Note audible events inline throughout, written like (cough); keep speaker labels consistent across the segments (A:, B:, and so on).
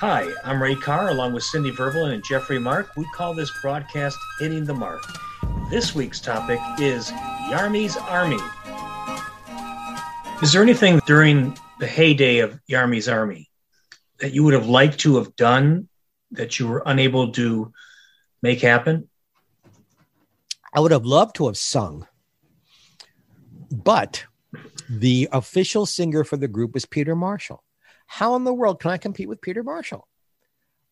A: Hi, I'm Ray Carr along with Cindy Verbalin and Jeffrey Mark. We call this broadcast Hitting the Mark. This week's topic is Yarmy's Army. Is there anything during the heyday of Yarmy's Army that you would have liked to have done that you were unable to make happen?
B: I would have loved to have sung, but the official singer for the group was Peter Marshall. How in the world can I compete with Peter Marshall?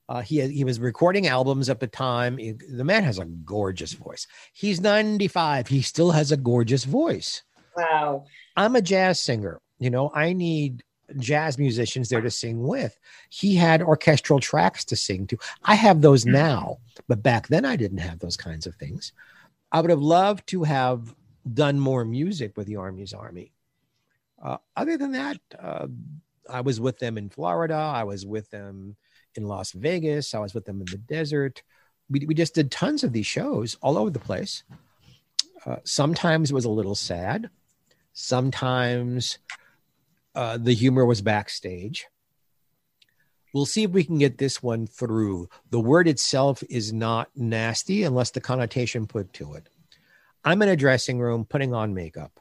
B: Uh, he he was recording albums at the time. He, the man has a gorgeous voice. He's 95. He still has a gorgeous voice.
C: Wow.
B: I'm a jazz singer. You know, I need jazz musicians there to sing with. He had orchestral tracks to sing to. I have those hmm. now, but back then I didn't have those kinds of things. I would have loved to have done more music with the Yarmy's Army. Uh, other than that, uh, I was with them in Florida. I was with them in Las Vegas. I was with them in the desert. We, we just did tons of these shows all over the place. Uh, sometimes it was a little sad. Sometimes uh, the humor was backstage. We'll see if we can get this one through. The word itself is not nasty unless the connotation put to it. I'm in a dressing room putting on makeup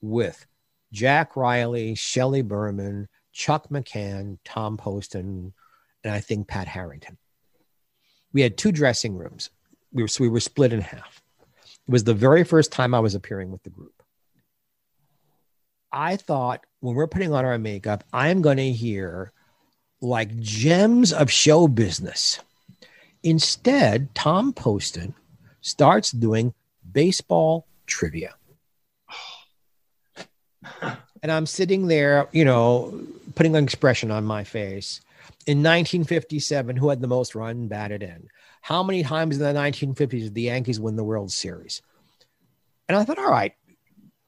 B: with Jack Riley, Shelley Berman, Chuck McCann, Tom Poston, and I think Pat Harrington. We had two dressing rooms. We were, so we were split in half. It was the very first time I was appearing with the group. I thought when we're putting on our makeup, I'm going to hear like gems of show business. Instead, Tom Poston starts doing baseball trivia. (sighs) and I'm sitting there, you know, putting an expression on my face. In 1957, who had the most run batted in? How many times in the 1950s did the Yankees win the World Series? And I thought, all right,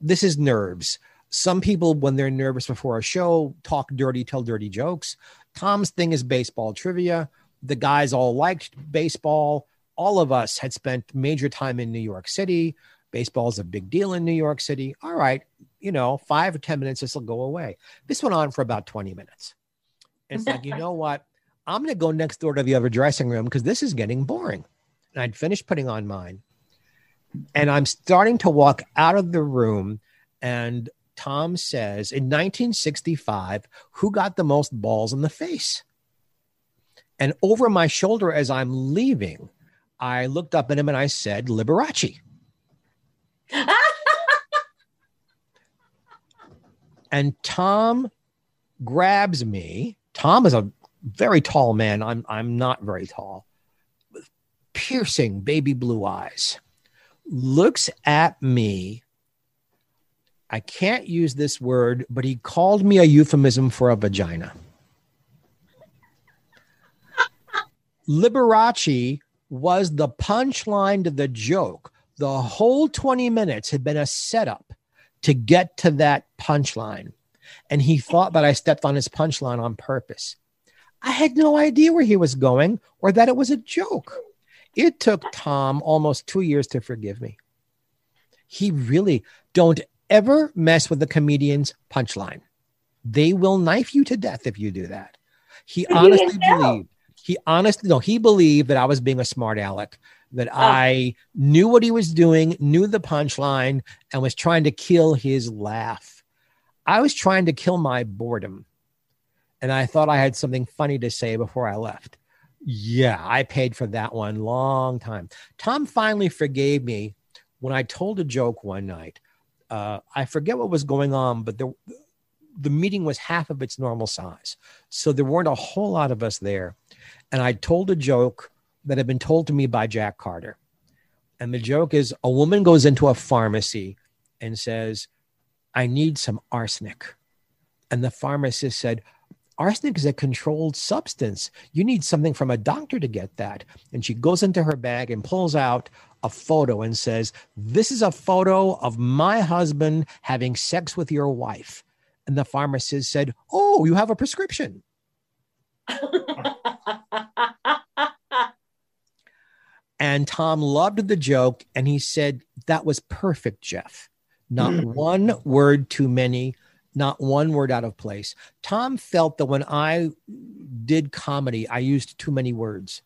B: this is nerves. Some people, when they're nervous before a show, talk dirty, tell dirty jokes. Tom's thing is baseball trivia. The guys all liked baseball. All of us had spent major time in New York City. Baseball is a big deal in New York City. All right, you know, five or 10 minutes, this will go away. This went on for about 20 minutes. And it's like, you know what? I'm going to go next door to the other dressing room because this is getting boring. And I'd finished putting on mine. And I'm starting to walk out of the room. And Tom says, in 1965, who got the most balls in the face? And over my shoulder as I'm leaving, I looked up at him and I said, Liberace. (laughs) and Tom grabs me. Tom is a very tall man. I'm I'm not very tall. With piercing baby blue eyes. Looks at me. I can't use this word, but he called me a euphemism for a vagina. Liberace was the punchline to the joke. The whole 20 minutes had been a setup to get to that punchline. And he thought that I stepped on his punchline on purpose. I had no idea where he was going or that it was a joke. It took Tom almost two years to forgive me. He really don't ever mess with the comedian's punchline. They will knife you to death if you do that. He honestly believed, he honestly, no, he believed that I was being a smart aleck that oh. I knew what he was doing, knew the punchline, and was trying to kill his laugh. I was trying to kill my boredom. And I thought I had something funny to say before I left. Yeah, I paid for that one long time. Tom finally forgave me when I told a joke one night. Uh, I forget what was going on, but there, the meeting was half of its normal size. So there weren't a whole lot of us there. And I told a joke that have been told to me by Jack Carter. And the joke is a woman goes into a pharmacy and says, I need some arsenic. And the pharmacist said, Arsenic is a controlled substance. You need something from a doctor to get that. And she goes into her bag and pulls out a photo and says, This is a photo of my husband having sex with your wife. And the pharmacist said, Oh, you have a prescription. (laughs) And Tom loved the joke and he said, That was perfect, Jeff. Not mm. one word too many, not one word out of place. Tom felt that when I did comedy, I used too many words.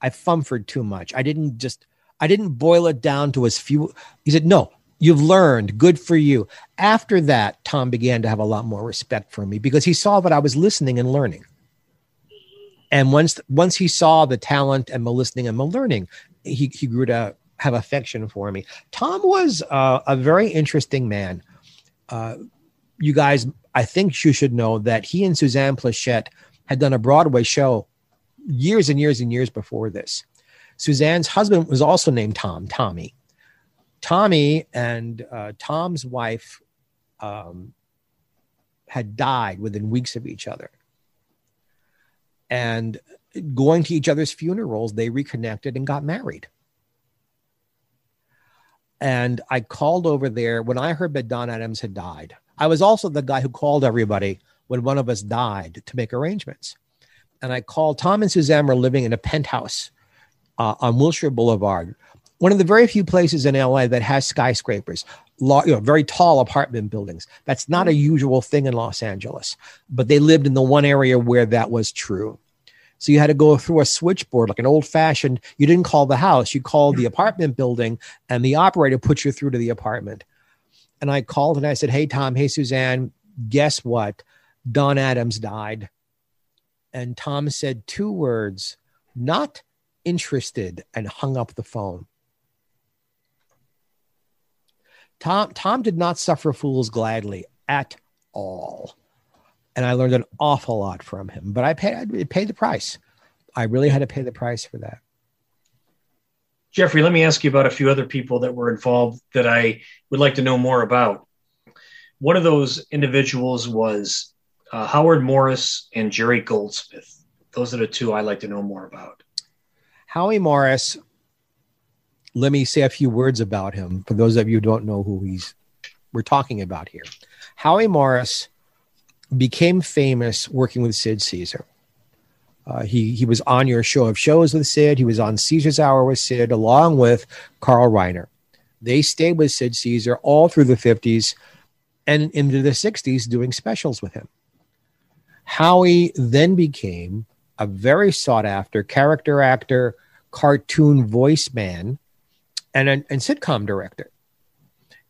B: I fumfered too much. I didn't just, I didn't boil it down to as few. He said, no, you've learned. Good for you. After that, Tom began to have a lot more respect for me because he saw that I was listening and learning. And once once he saw the talent and the listening and the learning, he, he grew to have affection for me. Tom was uh, a very interesting man. Uh, you guys, I think you should know that he and Suzanne Pleshette had done a Broadway show years and years and years before this. Suzanne's husband was also named Tom, Tommy. Tommy and uh, Tom's wife um, had died within weeks of each other. And going to each other's funerals, they reconnected and got married. And I called over there when I heard that Don Adams had died. I was also the guy who called everybody when one of us died to make arrangements. And I called Tom and Suzanne were living in a penthouse uh, on Wilshire Boulevard, one of the very few places in LA that has skyscrapers, you know, very tall apartment buildings. That's not a usual thing in Los Angeles, but they lived in the one area where that was true. So you had to go through a switchboard, like an old fashioned, you didn't call the house, you called the apartment building, and the operator put you through to the apartment. And I called and I said, Hey, Tom, hey, Suzanne, guess what? Don Adams died. And Tom said two words, not interested, and hung up the phone. Tom, Tom did not suffer fools gladly at all and I learned an awful lot from him. But I paid I paid the price. I really had to pay the price for that.
A: Jeffrey, let me ask you about a few other people that were involved that I would like to know more about. One of those individuals was uh, Howard Morris and Jerry Goldsmith. Those are the two I like to know more about.
B: Howie Morris, let me say a few words about him for those of you who don't know who he's we're talking about here. Howie Morris became famous working with Sid Caesar. Uh, he he was on your show of shows with Sid. He was on Caesar's Hour with Sid, along with Carl Reiner. They stayed with Sid Caesar all through the fifties and into the sixties, doing specials with him. Howie then became a very sought after character actor, cartoon voice man, and an and sitcom director.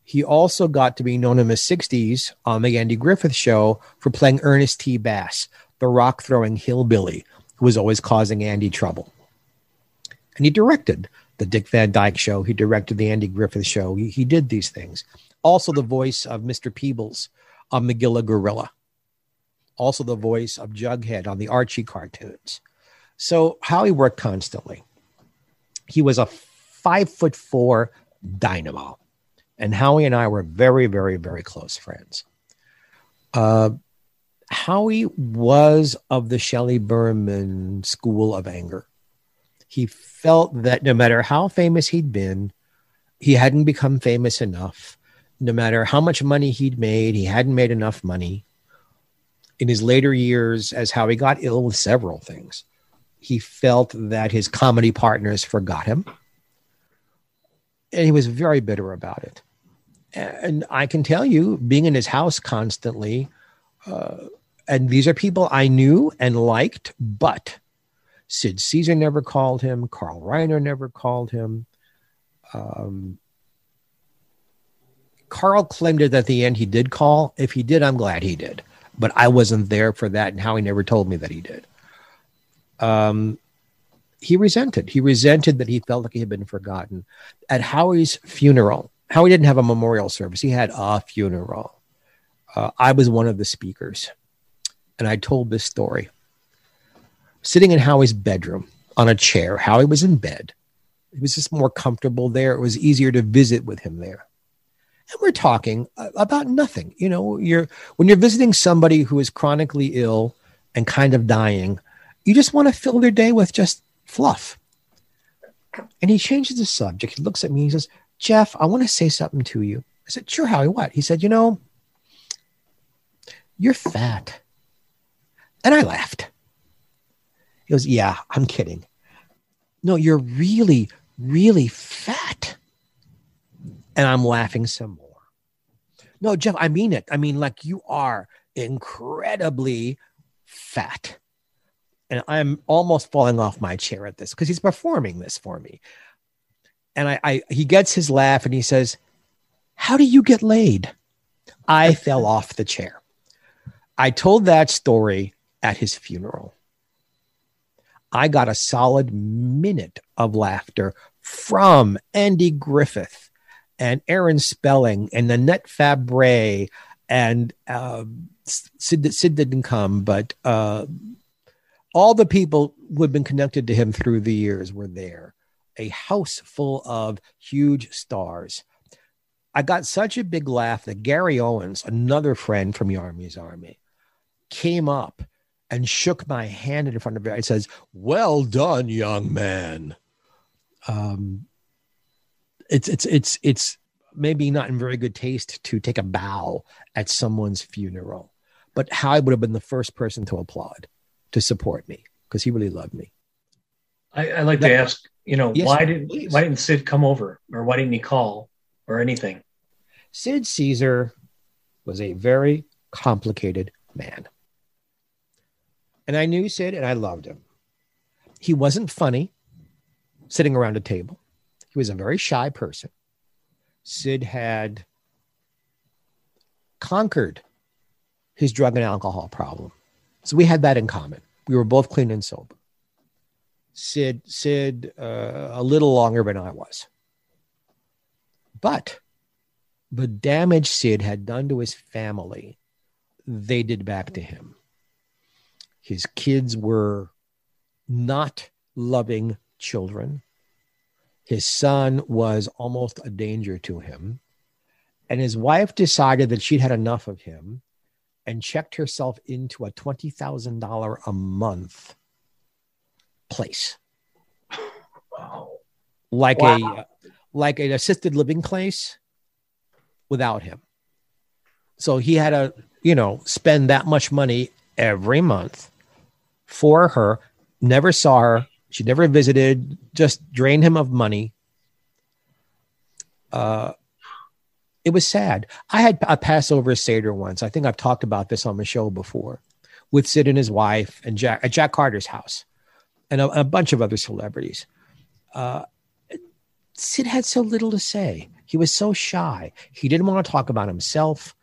B: He also got to be known in the 60s on the Andy Griffith show for playing Ernest T. Bass, the rock throwing hillbilly who was always causing Andy trouble. And he directed the Dick Van Dyke show. He directed the Andy Griffith show. He, he did these things. Also, the voice of Mr. Peebles on Magilla Gorilla. Also, the voice of Jughead on the Archie cartoons. So, Howie worked constantly. He was a five foot four dynamo and Howie and I were very, very, very close friends. Uh, Howie was of the Shelley Berman school of anger. He felt that no matter how famous he'd been, he hadn't become famous enough. No matter how much money he'd made, he hadn't made enough money. In his later years, as Howie got ill with several things, he felt that his comedy partners forgot him and he was very bitter about it. And I can tell you, being in his house constantly, uh, and these are people I knew and liked, but Sid Caesar never called him. Carl Reiner never called him. Um, Carl claimed it at the end he did call. If he did, I'm glad he did. But I wasn't there for that, and Howie never told me that he did. Um, he resented. He resented that he felt like he had been forgotten. At Howie's funeral, Howie didn't have a memorial service. He had a funeral. Uh, I was one of the speakers, and I told this story. Sitting in Howie's bedroom on a chair, Howie was in bed. It was just more comfortable there. It was easier to visit with him there. And we're talking about nothing. You know, you're when you're visiting somebody who is chronically ill and kind of dying, you just want to fill their day with just fluff. And he changes the subject. He looks at me. He says, Jeff, I want to say something to you. I said, Sure, Howie, what? He said, You know, you're fat. And I laughed. He goes, Yeah, I'm kidding. No, you're really, really fat. And I'm laughing some more. No, Jeff, I mean it. I mean, like you are incredibly fat and I'm almost falling off my chair at this because he's performing this for me. And I, I he gets his laugh and he says, How do you get laid? I (laughs) fell off the chair. I told that story at his funeral. I got a solid minute of laughter from Andy Griffith and Aaron Spelling and Nanette Fabray and uh, Sid, Sid didn't come, but uh, all the people who had been connected to him through the years were there. A house full of huge stars. I got such a big laugh that Gary Owens, another friend from the Yarmy's Army, came up and shook my hand in front of me. He says, "Well done, young man." Um, it's it's it's it's maybe not in very good taste to take a bow at someone's funeral, but Howie would have been the first person to applaud, to support me because he really loved me.
A: I, I like that, to ask, you know, yes, why did please. why didn't Sid come over, or why didn't he call, or anything?
B: Sid Caesar was a very complicated man. And I knew Sid and I loved him. He wasn't funny sitting around a table. He was a very shy person. Sid had conquered his drug and alcohol problem. So we had that in common. We were both clean and sober. Sid, Sid, uh, a little longer than I was. But the damage Sid had done to his family, they did back to him. His kids were not loving children. His son was almost a danger to him. And his wife decided that she'd had enough of him and checked herself into a $20,000 a month place. Wow. Like wow. a like an assisted living place without him. So he had to, you know, spend that much money every month for her, never saw her, she never visited, just drained him of money. Uh, it was sad. I had a Passover Seder once. I think I've talked about this on the show before with Sid and his wife and Jack at Jack Carter's house and a, a bunch of other celebrities. Uh, Sid had so little to say. He was so shy. He didn't want to talk about himself.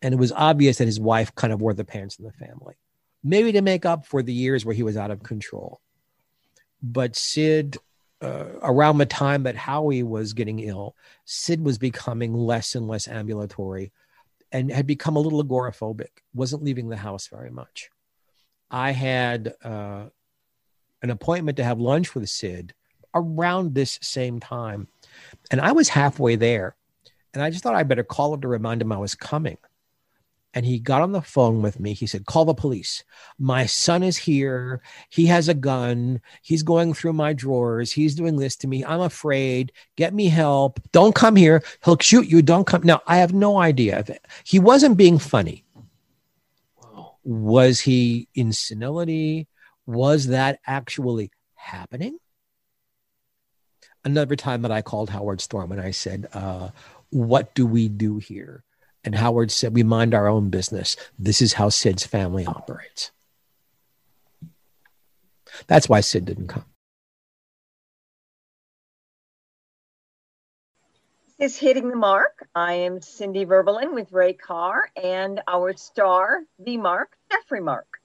B: And it was obvious that his wife kind of wore the pants in the family, maybe to make up for the years where he was out of control but Sid, uh, around the time that Howie was getting ill, Sid was becoming less and less ambulatory and had become a little agoraphobic, wasn't leaving the house very much. I had uh, an appointment to have lunch with Sid around this same time. And I was halfway there. And I just thought I better call him to remind him I was coming and he got on the phone with me. He said, Call the police. My son is here. He has a gun. He's going through my drawers. He's doing this to me. I'm afraid. Get me help. Don't come here. He'll shoot you. Don't come. Now, I have no idea if it. He wasn't being funny. Was he in senility? Was that actually happening? Another time that I called Howard Storm and I said, uh, What do we do here? And Howard said, We mind our own business. This is how Sid's family operates. That's why Sid didn't come.
C: This is hitting the mark. I am Cindy Verbalin with Ray Carr and our star, the Mark, Jeffrey Mark.